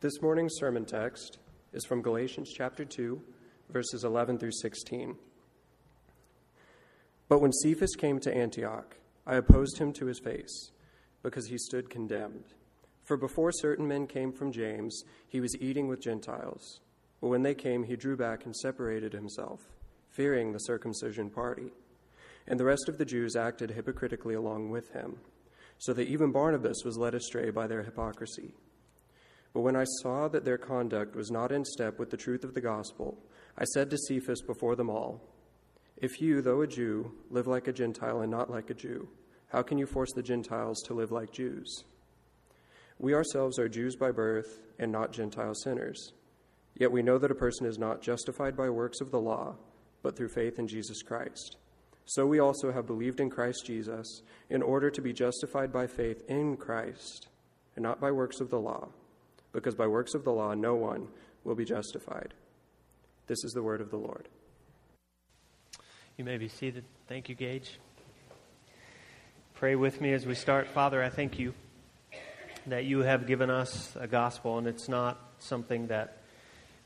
This morning's sermon text is from Galatians chapter 2, verses 11 through 16. But when Cephas came to Antioch, I opposed him to his face, because he stood condemned. For before certain men came from James, he was eating with Gentiles. But when they came, he drew back and separated himself, fearing the circumcision party. And the rest of the Jews acted hypocritically along with him, so that even Barnabas was led astray by their hypocrisy. But when I saw that their conduct was not in step with the truth of the gospel, I said to Cephas before them all, If you, though a Jew, live like a Gentile and not like a Jew, how can you force the Gentiles to live like Jews? We ourselves are Jews by birth and not Gentile sinners. Yet we know that a person is not justified by works of the law, but through faith in Jesus Christ. So we also have believed in Christ Jesus in order to be justified by faith in Christ and not by works of the law because by works of the law no one will be justified. This is the word of the Lord. You may be seated. Thank you, Gage. Pray with me as we start. Father, I thank you that you have given us a gospel, and it's not something that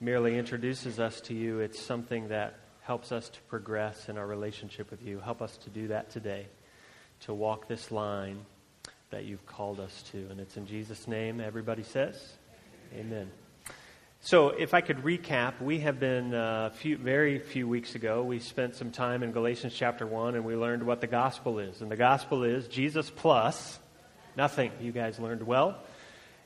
merely introduces us to you, it's something that helps us to progress in our relationship with you. Help us to do that today, to walk this line that you've called us to. And it's in Jesus' name, everybody says. Amen. So, if I could recap, we have been uh, few, very few weeks ago. We spent some time in Galatians chapter 1 and we learned what the gospel is. And the gospel is Jesus plus nothing. You guys learned well.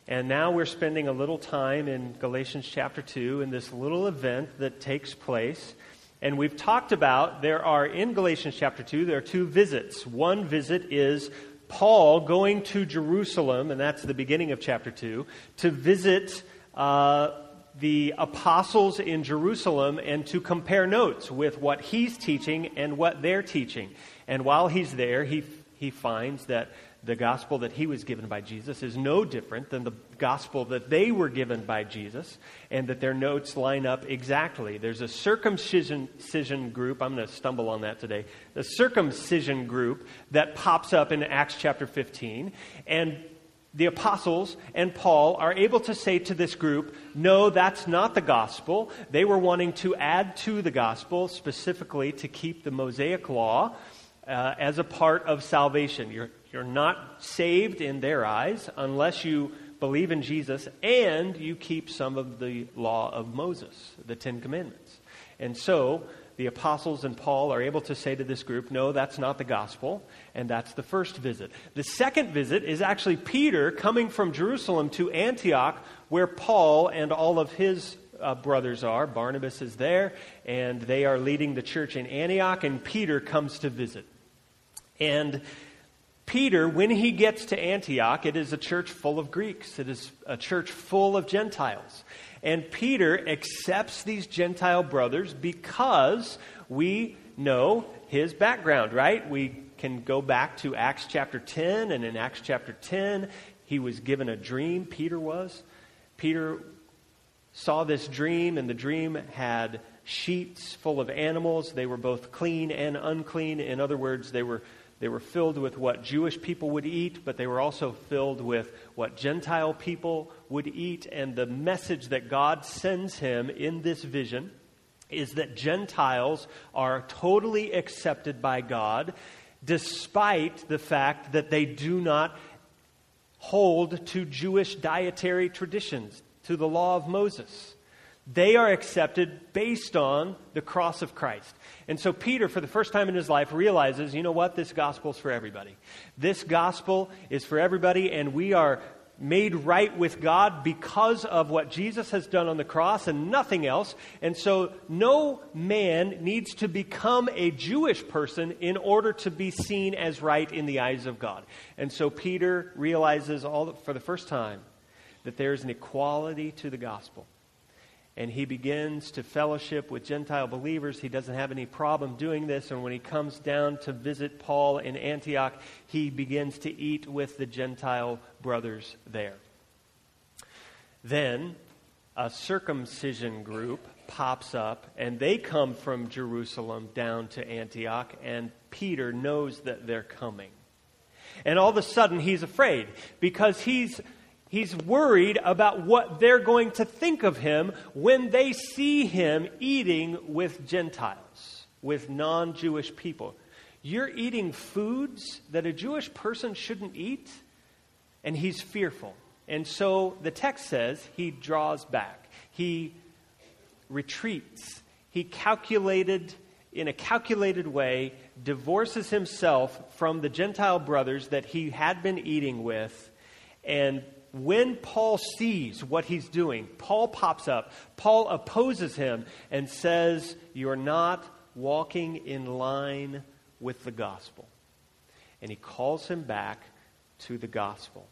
And now we're spending a little time in Galatians chapter 2 in this little event that takes place. And we've talked about there are in Galatians chapter 2, there are two visits. One visit is Paul going to Jerusalem, and that's the beginning of chapter 2, to visit uh, the apostles in Jerusalem and to compare notes with what he's teaching and what they're teaching. And while he's there, he, he finds that the gospel that he was given by Jesus is no different than the gospel that they were given by Jesus, and that their notes line up exactly. There's a circumcision group, I'm going to stumble on that today, the circumcision group that pops up in Acts chapter 15, and the apostles and Paul are able to say to this group, no, that's not the gospel. They were wanting to add to the gospel, specifically to keep the Mosaic law uh, as a part of salvation. You're, you're not saved in their eyes unless you believe in Jesus and you keep some of the law of Moses, the Ten Commandments. And so the apostles and Paul are able to say to this group, no, that's not the gospel. And that's the first visit. The second visit is actually Peter coming from Jerusalem to Antioch, where Paul and all of his uh, brothers are. Barnabas is there, and they are leading the church in Antioch, and Peter comes to visit. And Peter, when he gets to Antioch, it is a church full of Greeks, it is a church full of Gentiles. And Peter accepts these Gentile brothers because we know his background, right? We can go back to Acts chapter 10, and in Acts chapter 10, he was given a dream, Peter was. Peter saw this dream, and the dream had sheets full of animals. They were both clean and unclean. In other words, they were they were filled with what Jewish people would eat, but they were also filled with what Gentile people would eat. And the message that God sends him in this vision is that Gentiles are totally accepted by God, despite the fact that they do not hold to Jewish dietary traditions, to the law of Moses. They are accepted based on the cross of Christ. And so Peter, for the first time in his life, realizes, you know what? This gospel is for everybody. This gospel is for everybody, and we are made right with God because of what Jesus has done on the cross and nothing else. And so no man needs to become a Jewish person in order to be seen as right in the eyes of God. And so Peter realizes all for the first time that there's an equality to the gospel and he begins to fellowship with Gentile believers. He doesn't have any problem doing this. And when he comes down to visit Paul in Antioch, he begins to eat with the Gentile brothers there. Then a circumcision group pops up, and they come from Jerusalem down to Antioch, and Peter knows that they're coming. And all of a sudden, he's afraid because he's He's worried about what they're going to think of him when they see him eating with Gentiles, with non Jewish people. You're eating foods that a Jewish person shouldn't eat, and he's fearful. And so the text says he draws back, he retreats, he calculated, in a calculated way, divorces himself from the Gentile brothers that he had been eating with and when Paul sees what he's doing, Paul pops up. Paul opposes him and says, You're not walking in line with the gospel. And he calls him back to the gospel.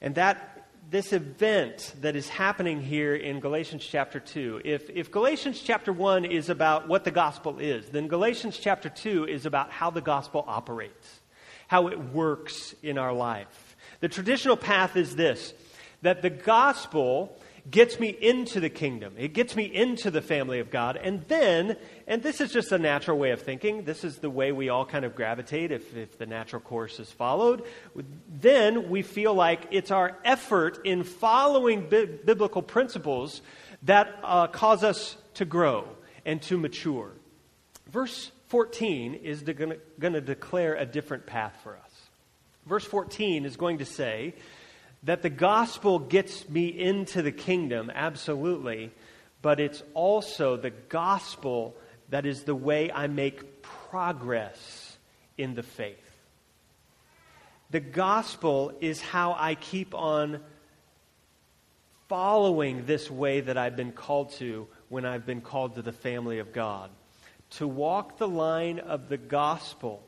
And that this event that is happening here in Galatians chapter 2, if, if Galatians chapter 1 is about what the gospel is, then Galatians chapter 2 is about how the gospel operates, how it works in our life. The traditional path is this that the gospel gets me into the kingdom. It gets me into the family of God. And then, and this is just a natural way of thinking, this is the way we all kind of gravitate if, if the natural course is followed. Then we feel like it's our effort in following bi- biblical principles that uh, cause us to grow and to mature. Verse 14 is going to declare a different path for us. Verse 14 is going to say that the gospel gets me into the kingdom, absolutely, but it's also the gospel that is the way I make progress in the faith. The gospel is how I keep on following this way that I've been called to when I've been called to the family of God. To walk the line of the gospel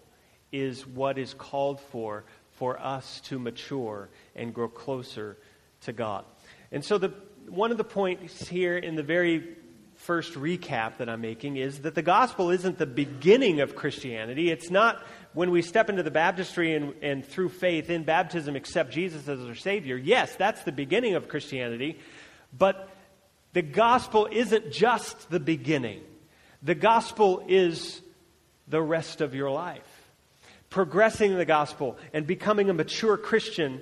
is what is called for for us to mature and grow closer to God. And so, the, one of the points here in the very first recap that I'm making is that the gospel isn't the beginning of Christianity. It's not when we step into the baptistry and, and through faith in baptism accept Jesus as our Savior. Yes, that's the beginning of Christianity. But the gospel isn't just the beginning, the gospel is the rest of your life progressing the gospel and becoming a mature Christian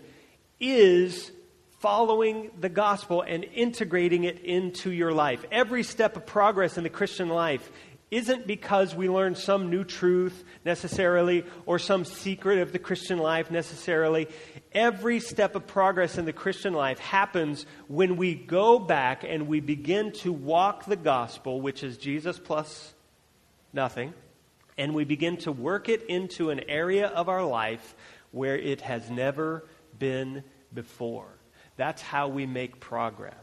is following the gospel and integrating it into your life. Every step of progress in the Christian life isn't because we learn some new truth necessarily or some secret of the Christian life necessarily. Every step of progress in the Christian life happens when we go back and we begin to walk the gospel, which is Jesus plus nothing and we begin to work it into an area of our life where it has never been before. That's how we make progress.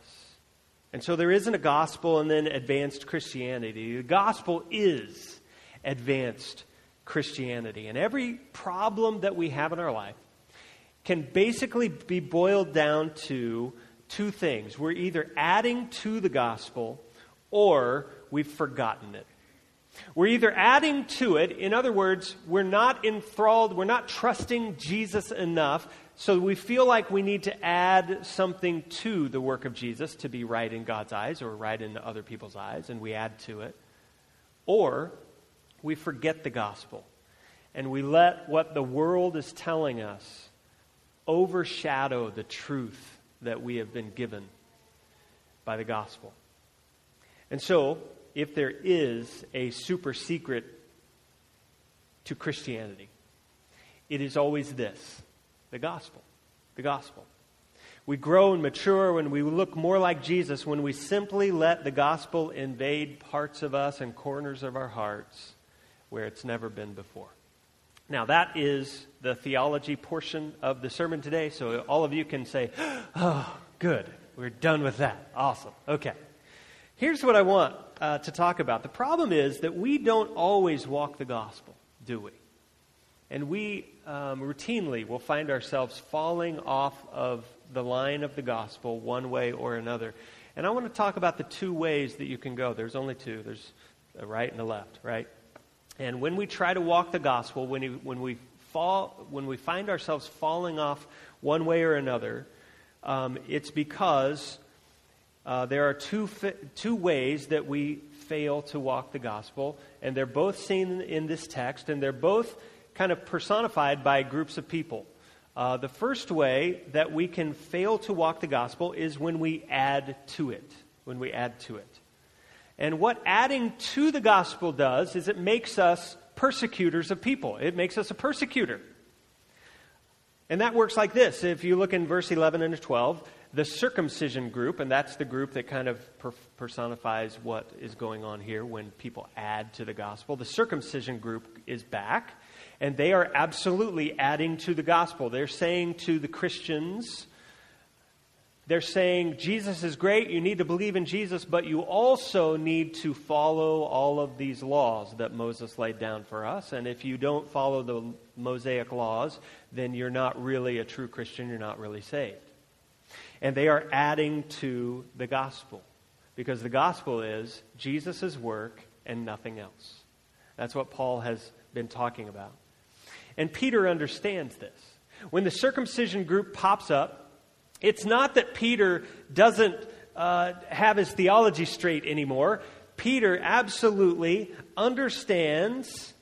And so there isn't a gospel and then advanced Christianity. The gospel is advanced Christianity. And every problem that we have in our life can basically be boiled down to two things. We're either adding to the gospel or we've forgotten it. We're either adding to it, in other words, we're not enthralled, we're not trusting Jesus enough, so we feel like we need to add something to the work of Jesus to be right in God's eyes or right in other people's eyes, and we add to it. Or we forget the gospel and we let what the world is telling us overshadow the truth that we have been given by the gospel. And so, if there is a super secret to Christianity, it is always this the gospel. The gospel. We grow and mature when we look more like Jesus, when we simply let the gospel invade parts of us and corners of our hearts where it's never been before. Now, that is the theology portion of the sermon today, so all of you can say, Oh, good. We're done with that. Awesome. Okay. Here's what I want uh, to talk about. The problem is that we don't always walk the gospel, do we? And we um, routinely will find ourselves falling off of the line of the gospel one way or another. And I want to talk about the two ways that you can go. There's only two there's a right and a left, right? And when we try to walk the gospel, when, we, when, we, fall, when we find ourselves falling off one way or another, um, it's because uh, there are two, fi- two ways that we fail to walk the gospel, and they're both seen in this text, and they're both kind of personified by groups of people. Uh, the first way that we can fail to walk the gospel is when we add to it. When we add to it. And what adding to the gospel does is it makes us persecutors of people. It makes us a persecutor. And that works like this. If you look in verse 11 and 12, the circumcision group, and that's the group that kind of per- personifies what is going on here when people add to the gospel. The circumcision group is back, and they are absolutely adding to the gospel. They're saying to the Christians, they're saying Jesus is great, you need to believe in Jesus, but you also need to follow all of these laws that Moses laid down for us. And if you don't follow the Mosaic laws, then you're not really a true Christian, you're not really saved. And they are adding to the gospel because the gospel is Jesus' work and nothing else. That's what Paul has been talking about. And Peter understands this. When the circumcision group pops up, it's not that Peter doesn't uh, have his theology straight anymore. Peter absolutely understands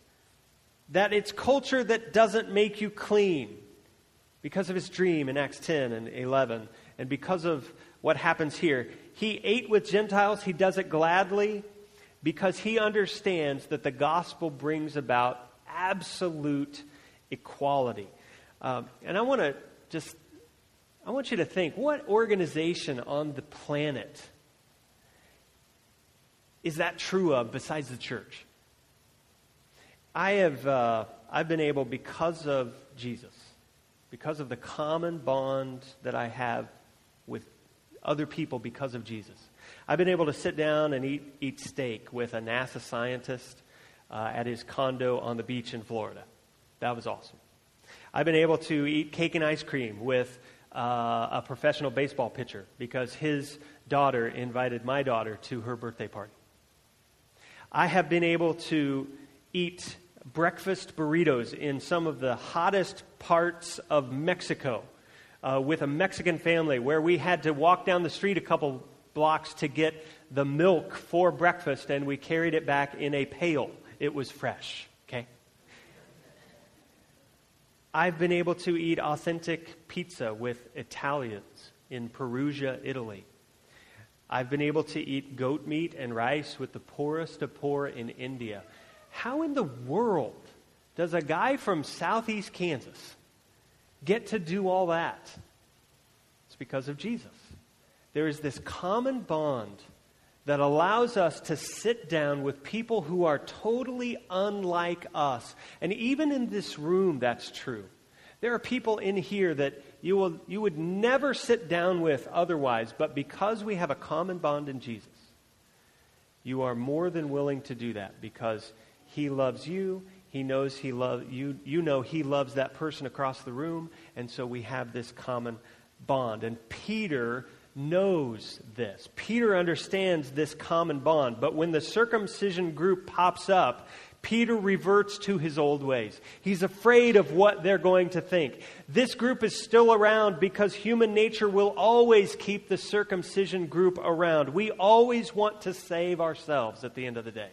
that it's culture that doesn't make you clean because of his dream in Acts 10 and 11 and because of what happens here. He ate with Gentiles, he does it gladly because he understands that the gospel brings about absolute equality. Um, and I want to just, I want you to think what organization on the planet is that true of besides the church? I have, uh, I've been able, because of Jesus, because of the common bond that I have with other people because of Jesus. I've been able to sit down and eat, eat steak with a NASA scientist uh, at his condo on the beach in Florida. That was awesome. I've been able to eat cake and ice cream with uh, a professional baseball pitcher because his daughter invited my daughter to her birthday party. I have been able to eat breakfast burritos in some of the hottest parts of Mexico uh, with a Mexican family where we had to walk down the street a couple blocks to get the milk for breakfast, and we carried it back in a pail. It was fresh, okay? I've been able to eat authentic pizza with Italians in Perugia, Italy. I've been able to eat goat meat and rice with the poorest of poor in India. How in the world does a guy from southeast Kansas get to do all that? It's because of Jesus. There is this common bond that allows us to sit down with people who are totally unlike us. And even in this room, that's true. There are people in here that you, will, you would never sit down with otherwise, but because we have a common bond in Jesus, you are more than willing to do that because He loves you, he knows he loves you. You know he loves that person across the room, and so we have this common bond. And Peter knows this. Peter understands this common bond. But when the circumcision group pops up, Peter reverts to his old ways. He's afraid of what they're going to think. This group is still around because human nature will always keep the circumcision group around. We always want to save ourselves at the end of the day.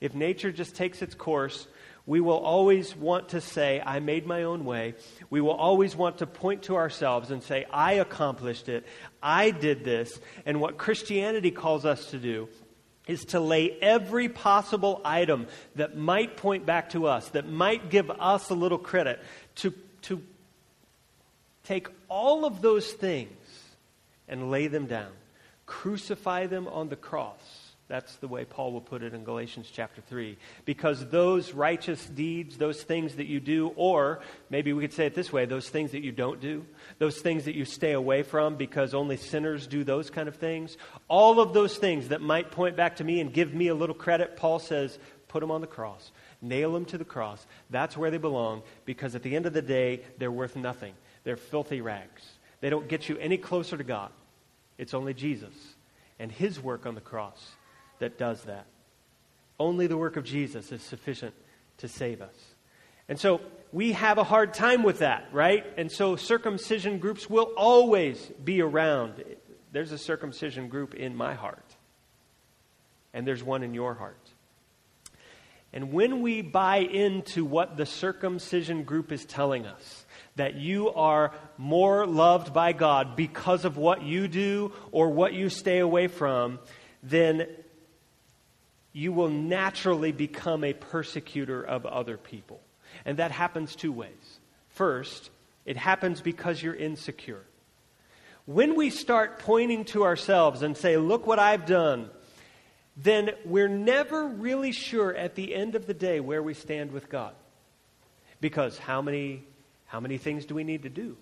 If nature just takes its course, we will always want to say, I made my own way. We will always want to point to ourselves and say, I accomplished it. I did this. And what Christianity calls us to do is to lay every possible item that might point back to us, that might give us a little credit, to, to take all of those things and lay them down, crucify them on the cross that's the way Paul will put it in Galatians chapter 3. Because those righteous deeds, those things that you do, or maybe we could say it this way those things that you don't do, those things that you stay away from because only sinners do those kind of things, all of those things that might point back to me and give me a little credit, Paul says, put them on the cross. Nail them to the cross. That's where they belong because at the end of the day, they're worth nothing. They're filthy rags. They don't get you any closer to God. It's only Jesus and his work on the cross that does that. Only the work of Jesus is sufficient to save us. And so we have a hard time with that, right? And so circumcision groups will always be around. There's a circumcision group in my heart, and there's one in your heart. And when we buy into what the circumcision group is telling us, that you are more loved by God because of what you do or what you stay away from, then you will naturally become a persecutor of other people. And that happens two ways. First, it happens because you're insecure. When we start pointing to ourselves and say, Look what I've done, then we're never really sure at the end of the day where we stand with God. Because how many, how many things do we need to do?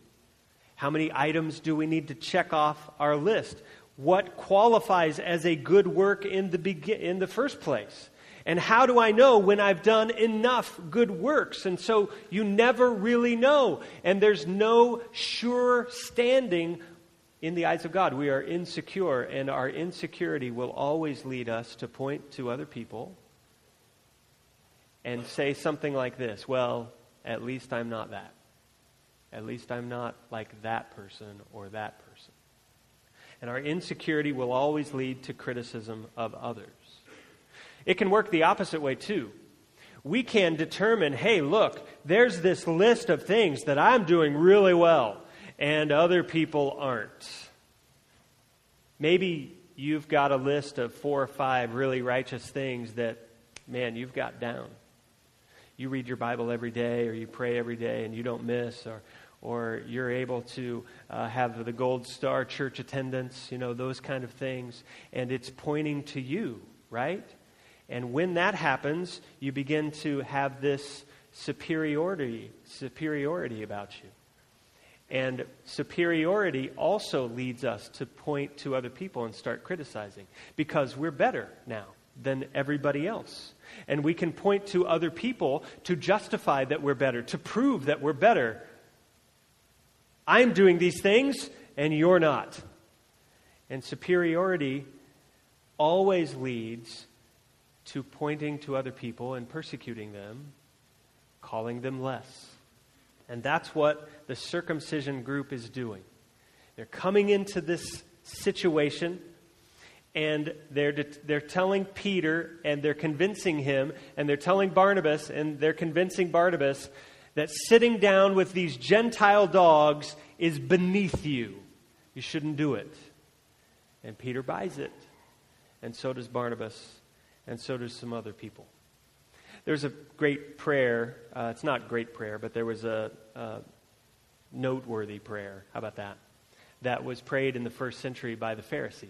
How many items do we need to check off our list? What qualifies as a good work in the, begin, in the first place? And how do I know when I've done enough good works? And so you never really know. And there's no sure standing in the eyes of God. We are insecure, and our insecurity will always lead us to point to other people and say something like this Well, at least I'm not that. At least I'm not like that person or that person. And our insecurity will always lead to criticism of others. It can work the opposite way, too. We can determine hey, look, there's this list of things that I'm doing really well and other people aren't. Maybe you've got a list of four or five really righteous things that, man, you've got down. You read your Bible every day, or you pray every day, and you don't miss, or, or you're able to uh, have the gold star church attendance, you know, those kind of things. And it's pointing to you, right? And when that happens, you begin to have this superiority, superiority about you. And superiority also leads us to point to other people and start criticizing because we're better now than everybody else. And we can point to other people to justify that we're better, to prove that we're better. I'm doing these things and you're not. And superiority always leads to pointing to other people and persecuting them, calling them less. And that's what the circumcision group is doing. They're coming into this situation and they're, they're telling Peter and they're convincing him and they're telling Barnabas and they're convincing Barnabas that sitting down with these Gentile dogs is beneath you. You shouldn't do it. And Peter buys it. And so does Barnabas. And so does some other people. There's a great prayer. Uh, it's not great prayer, but there was a, a noteworthy prayer. How about that? That was prayed in the first century by the Pharisees.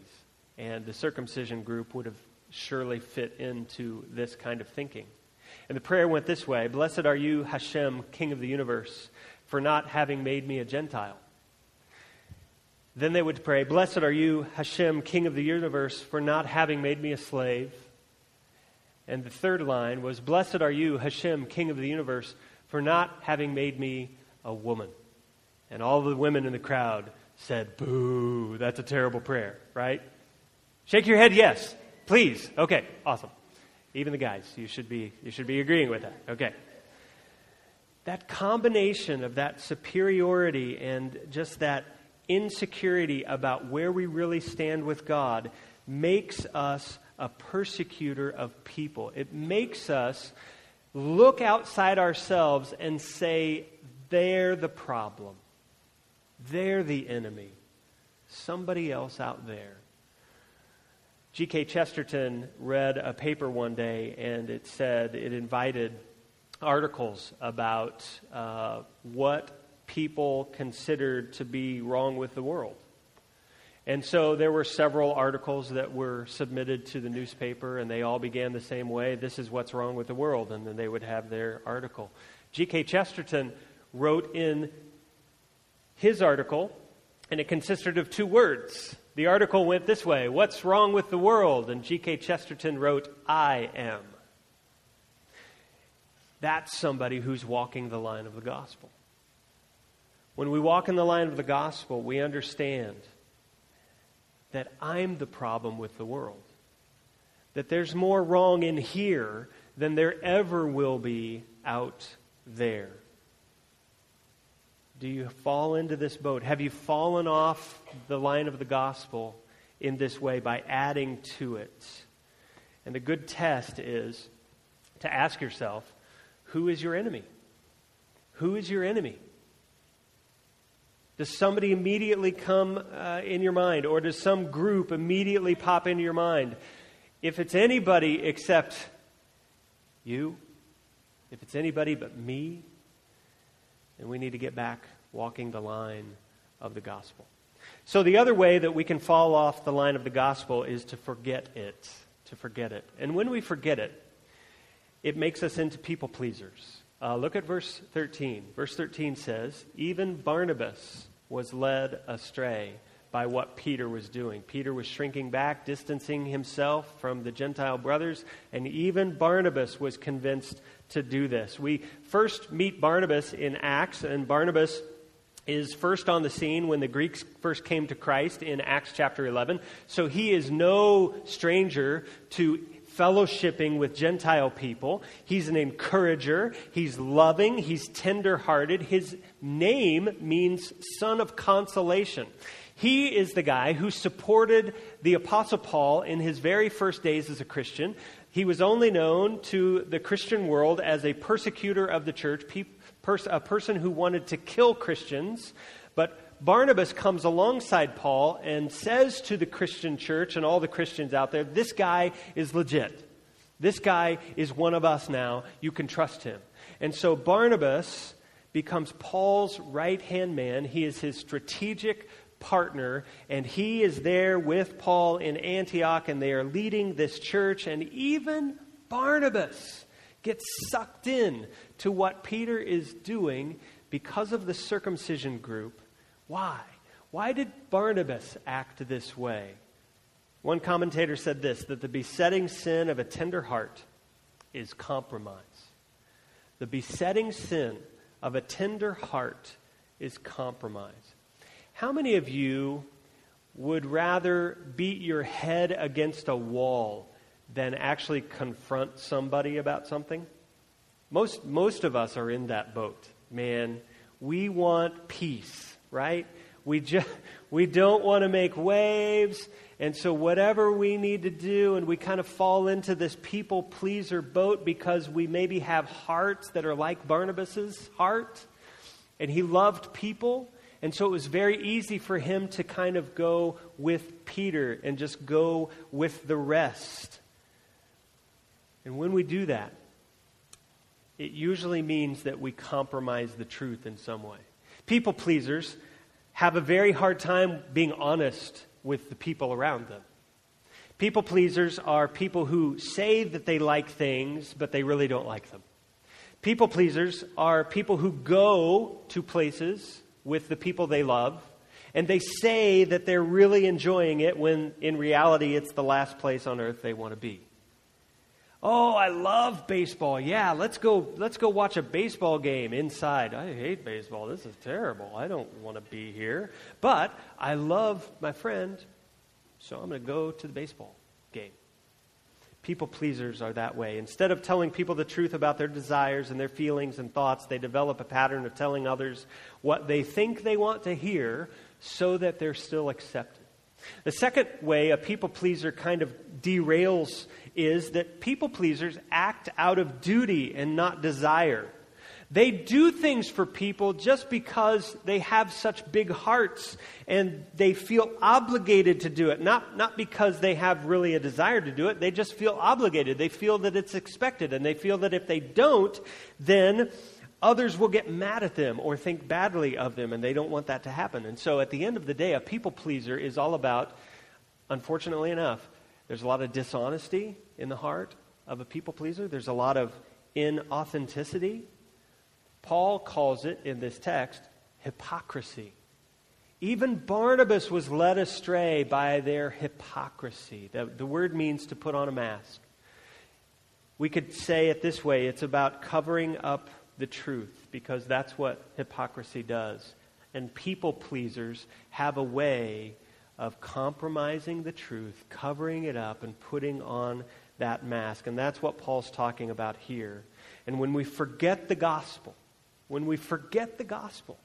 And the circumcision group would have surely fit into this kind of thinking. And the prayer went this way Blessed are you, Hashem, King of the universe, for not having made me a Gentile. Then they would pray, Blessed are you, Hashem, King of the universe, for not having made me a slave. And the third line was, Blessed are you, Hashem, King of the universe, for not having made me a woman. And all the women in the crowd said, Boo, that's a terrible prayer, right? Shake your head, yes. Please. Okay, awesome. Even the guys, you should be, you should be agreeing with that. Okay. That combination of that superiority and just that insecurity about where we really stand with God makes us a persecutor of people. It makes us look outside ourselves and say, they're the problem. They're the enemy. Somebody else out there. G.K. Chesterton read a paper one day, and it said it invited articles about uh, what people considered to be wrong with the world. And so there were several articles that were submitted to the newspaper, and they all began the same way this is what's wrong with the world, and then they would have their article. G.K. Chesterton wrote in his article, and it consisted of two words. The article went this way What's wrong with the world? And G.K. Chesterton wrote, I am. That's somebody who's walking the line of the gospel. When we walk in the line of the gospel, we understand that I'm the problem with the world. That there's more wrong in here than there ever will be out there. Do you fall into this boat? Have you fallen off the line of the gospel in this way by adding to it? And the good test is to ask yourself who is your enemy? Who is your enemy? Does somebody immediately come uh, in your mind, or does some group immediately pop into your mind? If it's anybody except you, if it's anybody but me, then we need to get back walking the line of the gospel. So, the other way that we can fall off the line of the gospel is to forget it. To forget it. And when we forget it, it makes us into people pleasers. Uh, look at verse 13. Verse 13 says, Even Barnabas was led astray by what Peter was doing. Peter was shrinking back, distancing himself from the Gentile brothers, and even Barnabas was convinced to do this. We first meet Barnabas in Acts, and Barnabas is first on the scene when the Greeks first came to Christ in Acts chapter 11. So he is no stranger to fellowshipping with Gentile people. He's an encourager. He's loving. He's tenderhearted. His name means son of consolation. He is the guy who supported the Apostle Paul in his very first days as a Christian. He was only known to the Christian world as a persecutor of the church, a person who wanted to kill Christians. But Barnabas comes alongside Paul and says to the Christian church and all the Christians out there, This guy is legit. This guy is one of us now. You can trust him. And so Barnabas becomes Paul's right hand man. He is his strategic partner, and he is there with Paul in Antioch, and they are leading this church. And even Barnabas gets sucked in to what Peter is doing because of the circumcision group why? Why did Barnabas act this way? One commentator said this that the besetting sin of a tender heart is compromise. The besetting sin of a tender heart is compromise. How many of you would rather beat your head against a wall than actually confront somebody about something? Most, most of us are in that boat. Man, we want peace right? We, just, we don't want to make waves. And so, whatever we need to do, and we kind of fall into this people pleaser boat because we maybe have hearts that are like Barnabas's heart. And he loved people. And so, it was very easy for him to kind of go with Peter and just go with the rest. And when we do that, it usually means that we compromise the truth in some way. People pleasers have a very hard time being honest with the people around them. People pleasers are people who say that they like things, but they really don't like them. People pleasers are people who go to places with the people they love, and they say that they're really enjoying it when in reality it's the last place on earth they want to be. Oh, I love baseball. Yeah, let's go let's go watch a baseball game inside. I hate baseball. This is terrible. I don't want to be here. But I love my friend, so I'm going to go to the baseball. People pleasers are that way. Instead of telling people the truth about their desires and their feelings and thoughts, they develop a pattern of telling others what they think they want to hear so that they're still accepted. The second way a people pleaser kind of derails is that people pleasers act out of duty and not desire. They do things for people just because they have such big hearts and they feel obligated to do it. Not, not because they have really a desire to do it, they just feel obligated. They feel that it's expected and they feel that if they don't, then others will get mad at them or think badly of them and they don't want that to happen. And so at the end of the day, a people pleaser is all about, unfortunately enough, there's a lot of dishonesty in the heart of a people pleaser, there's a lot of inauthenticity. Paul calls it in this text hypocrisy. Even Barnabas was led astray by their hypocrisy. The, the word means to put on a mask. We could say it this way it's about covering up the truth, because that's what hypocrisy does. And people pleasers have a way of compromising the truth, covering it up, and putting on that mask. And that's what Paul's talking about here. And when we forget the gospel, when we forget the gospel,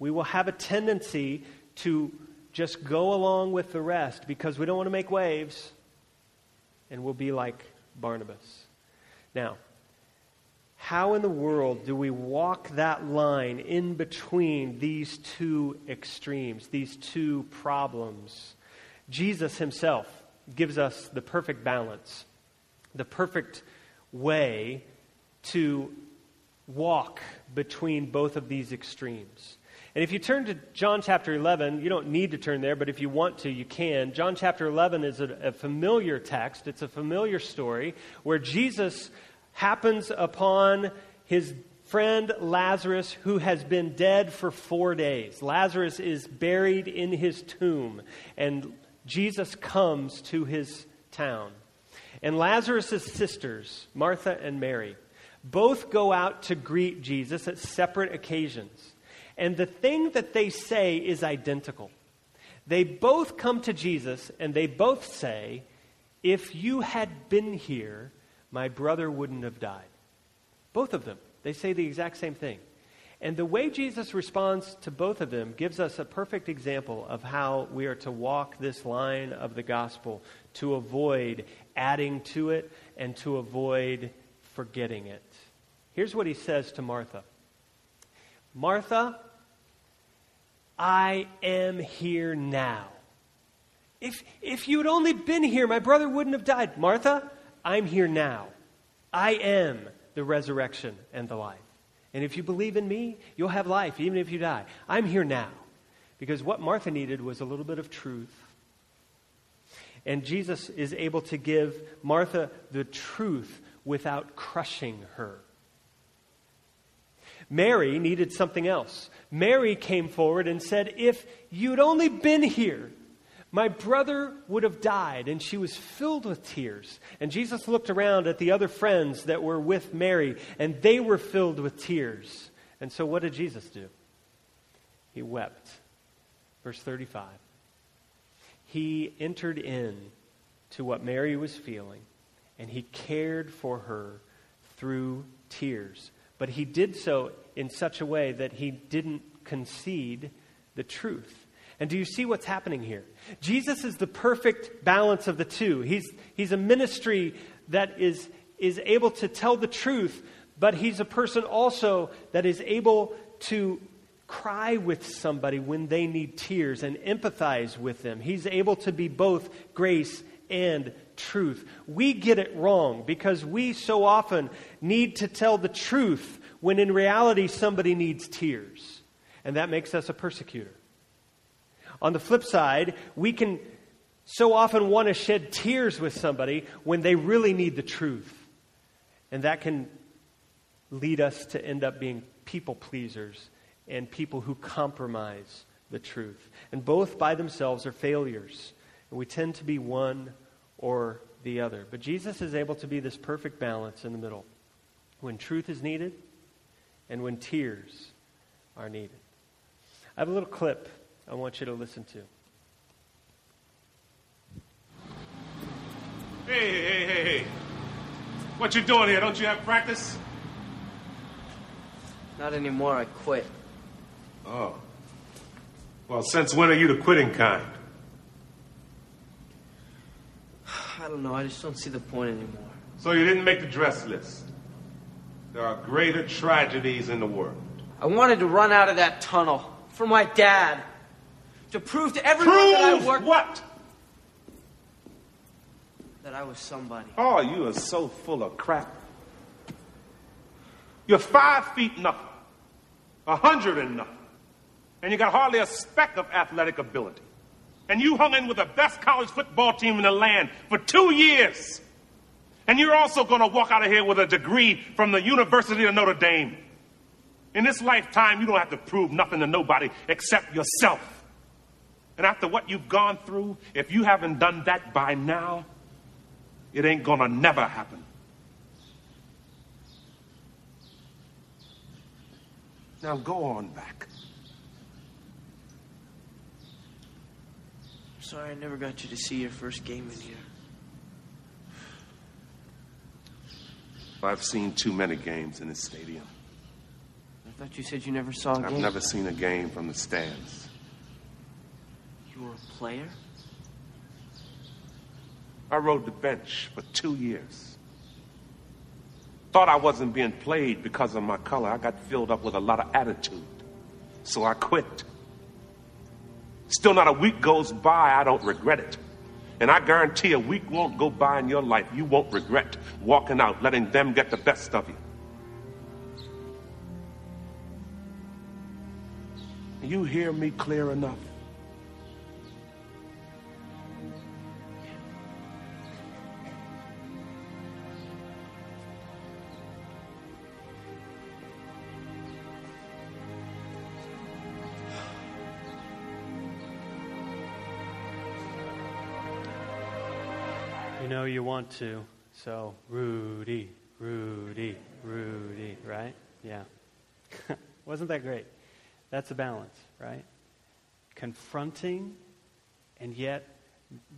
we will have a tendency to just go along with the rest because we don't want to make waves, and we'll be like Barnabas. Now, how in the world do we walk that line in between these two extremes, these two problems? Jesus himself gives us the perfect balance, the perfect way to walk between both of these extremes. And if you turn to John chapter 11, you don't need to turn there, but if you want to, you can. John chapter 11 is a, a familiar text, it's a familiar story where Jesus happens upon his friend Lazarus, who has been dead for four days. Lazarus is buried in his tomb, and Jesus comes to his town. And Lazarus' sisters, Martha and Mary, both go out to greet Jesus at separate occasions. And the thing that they say is identical. They both come to Jesus and they both say, If you had been here, my brother wouldn't have died. Both of them. They say the exact same thing. And the way Jesus responds to both of them gives us a perfect example of how we are to walk this line of the gospel to avoid adding to it and to avoid forgetting it. Here's what he says to Martha Martha, I am here now. If, if you had only been here, my brother wouldn't have died. Martha, I'm here now. I am the resurrection and the life. And if you believe in me, you'll have life even if you die. I'm here now. Because what Martha needed was a little bit of truth. And Jesus is able to give Martha the truth without crushing her. Mary needed something else. Mary came forward and said, If you'd only been here, my brother would have died. And she was filled with tears. And Jesus looked around at the other friends that were with Mary, and they were filled with tears. And so what did Jesus do? He wept. Verse 35. He entered in to what Mary was feeling, and he cared for her through tears. But he did so in such a way that he didn't concede the truth. And do you see what's happening here? Jesus is the perfect balance of the two. He's, he's a ministry that is, is able to tell the truth, but he's a person also that is able to cry with somebody when they need tears and empathize with them. He's able to be both grace and truth. We get it wrong because we so often need to tell the truth when in reality somebody needs tears. And that makes us a persecutor. On the flip side, we can so often want to shed tears with somebody when they really need the truth. And that can lead us to end up being people pleasers and people who compromise the truth. And both by themselves are failures. And we tend to be one or the other. But Jesus is able to be this perfect balance in the middle. When truth is needed, and when tears are needed. I have a little clip I want you to listen to. Hey, hey, hey, hey. What you doing here? Don't you have practice? Not anymore. I quit. Oh. Well, since when are you the quitting kind? I don't know. I just don't see the point anymore. So you didn't make the dress list. There are greater tragedies in the world. I wanted to run out of that tunnel for my dad. To prove to everyone Prove that I worked what? that I was somebody. Oh, you are so full of crap. You're five feet nothing, a hundred and nothing, and you got hardly a speck of athletic ability. And you hung in with the best college football team in the land for two years. And you're also going to walk out of here with a degree from the University of Notre Dame. In this lifetime, you don't have to prove nothing to nobody except yourself. And after what you've gone through, if you haven't done that by now, it ain't going to never happen. Now go on back. Sorry I never got you to see your first game in here. I've seen too many games in this stadium. I thought you said you never saw a I've game. never seen a game from the stands. You were a player? I rode the bench for two years. Thought I wasn't being played because of my color. I got filled up with a lot of attitude. So I quit. Still not a week goes by, I don't regret it. And I guarantee a week won't go by in your life. You won't regret walking out, letting them get the best of you. You hear me clear enough? Know you want to, so Rudy, Rudy, Rudy, right? Yeah. Wasn't that great? That's a balance, right? Confronting, and yet,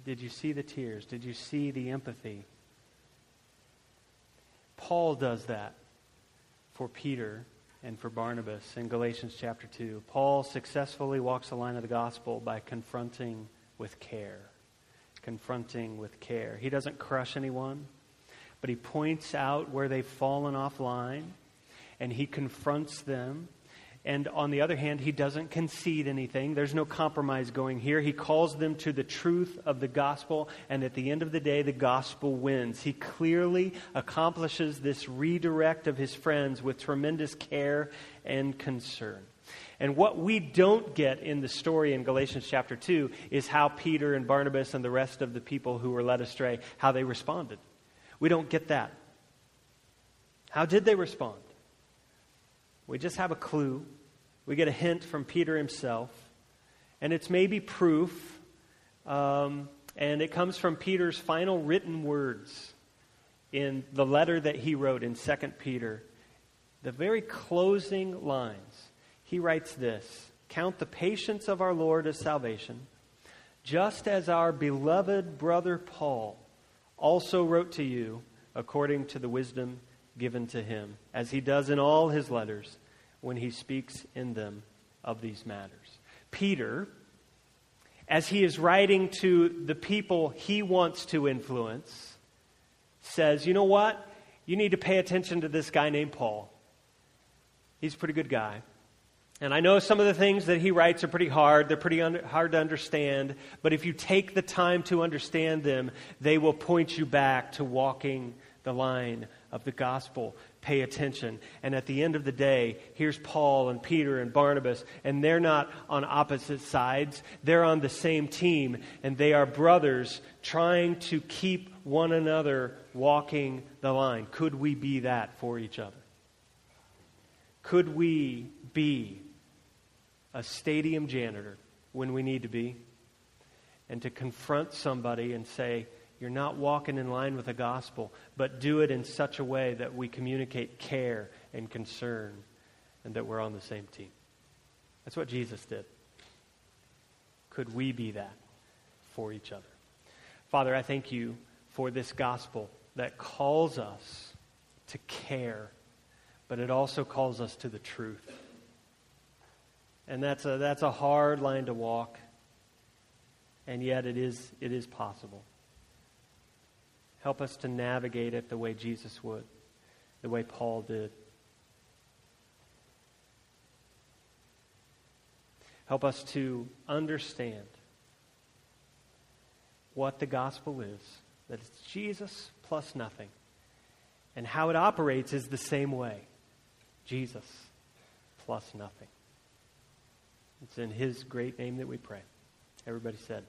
did you see the tears? Did you see the empathy? Paul does that for Peter and for Barnabas in Galatians chapter 2. Paul successfully walks the line of the gospel by confronting with care. Confronting with care. He doesn't crush anyone, but he points out where they've fallen offline and he confronts them and on the other hand, he doesn't concede anything. There's no compromise going here. He calls them to the truth of the gospel, and at the end of the day, the gospel wins. He clearly accomplishes this redirect of his friends with tremendous care and concern. And what we don't get in the story in Galatians chapter 2 is how Peter and Barnabas and the rest of the people who were led astray, how they responded. We don't get that. How did they respond? We just have a clue. We get a hint from Peter himself. And it's maybe proof. Um, and it comes from Peter's final written words in the letter that he wrote in 2 Peter. The very closing lines. He writes this Count the patience of our Lord as salvation, just as our beloved brother Paul also wrote to you according to the wisdom given to him, as he does in all his letters when he speaks in them of these matters. Peter, as he is writing to the people he wants to influence, says, You know what? You need to pay attention to this guy named Paul. He's a pretty good guy. And I know some of the things that he writes are pretty hard. They're pretty un- hard to understand. But if you take the time to understand them, they will point you back to walking the line of the gospel. Pay attention. And at the end of the day, here's Paul and Peter and Barnabas, and they're not on opposite sides. They're on the same team, and they are brothers trying to keep one another walking the line. Could we be that for each other? Could we be a stadium janitor when we need to be? And to confront somebody and say, you're not walking in line with the gospel, but do it in such a way that we communicate care and concern and that we're on the same team. That's what Jesus did. Could we be that for each other? Father, I thank you for this gospel that calls us to care, but it also calls us to the truth. And that's a, that's a hard line to walk, and yet it is, it is possible. Help us to navigate it the way Jesus would, the way Paul did. Help us to understand what the gospel is that it's Jesus plus nothing. And how it operates is the same way Jesus plus nothing. It's in His great name that we pray. Everybody said,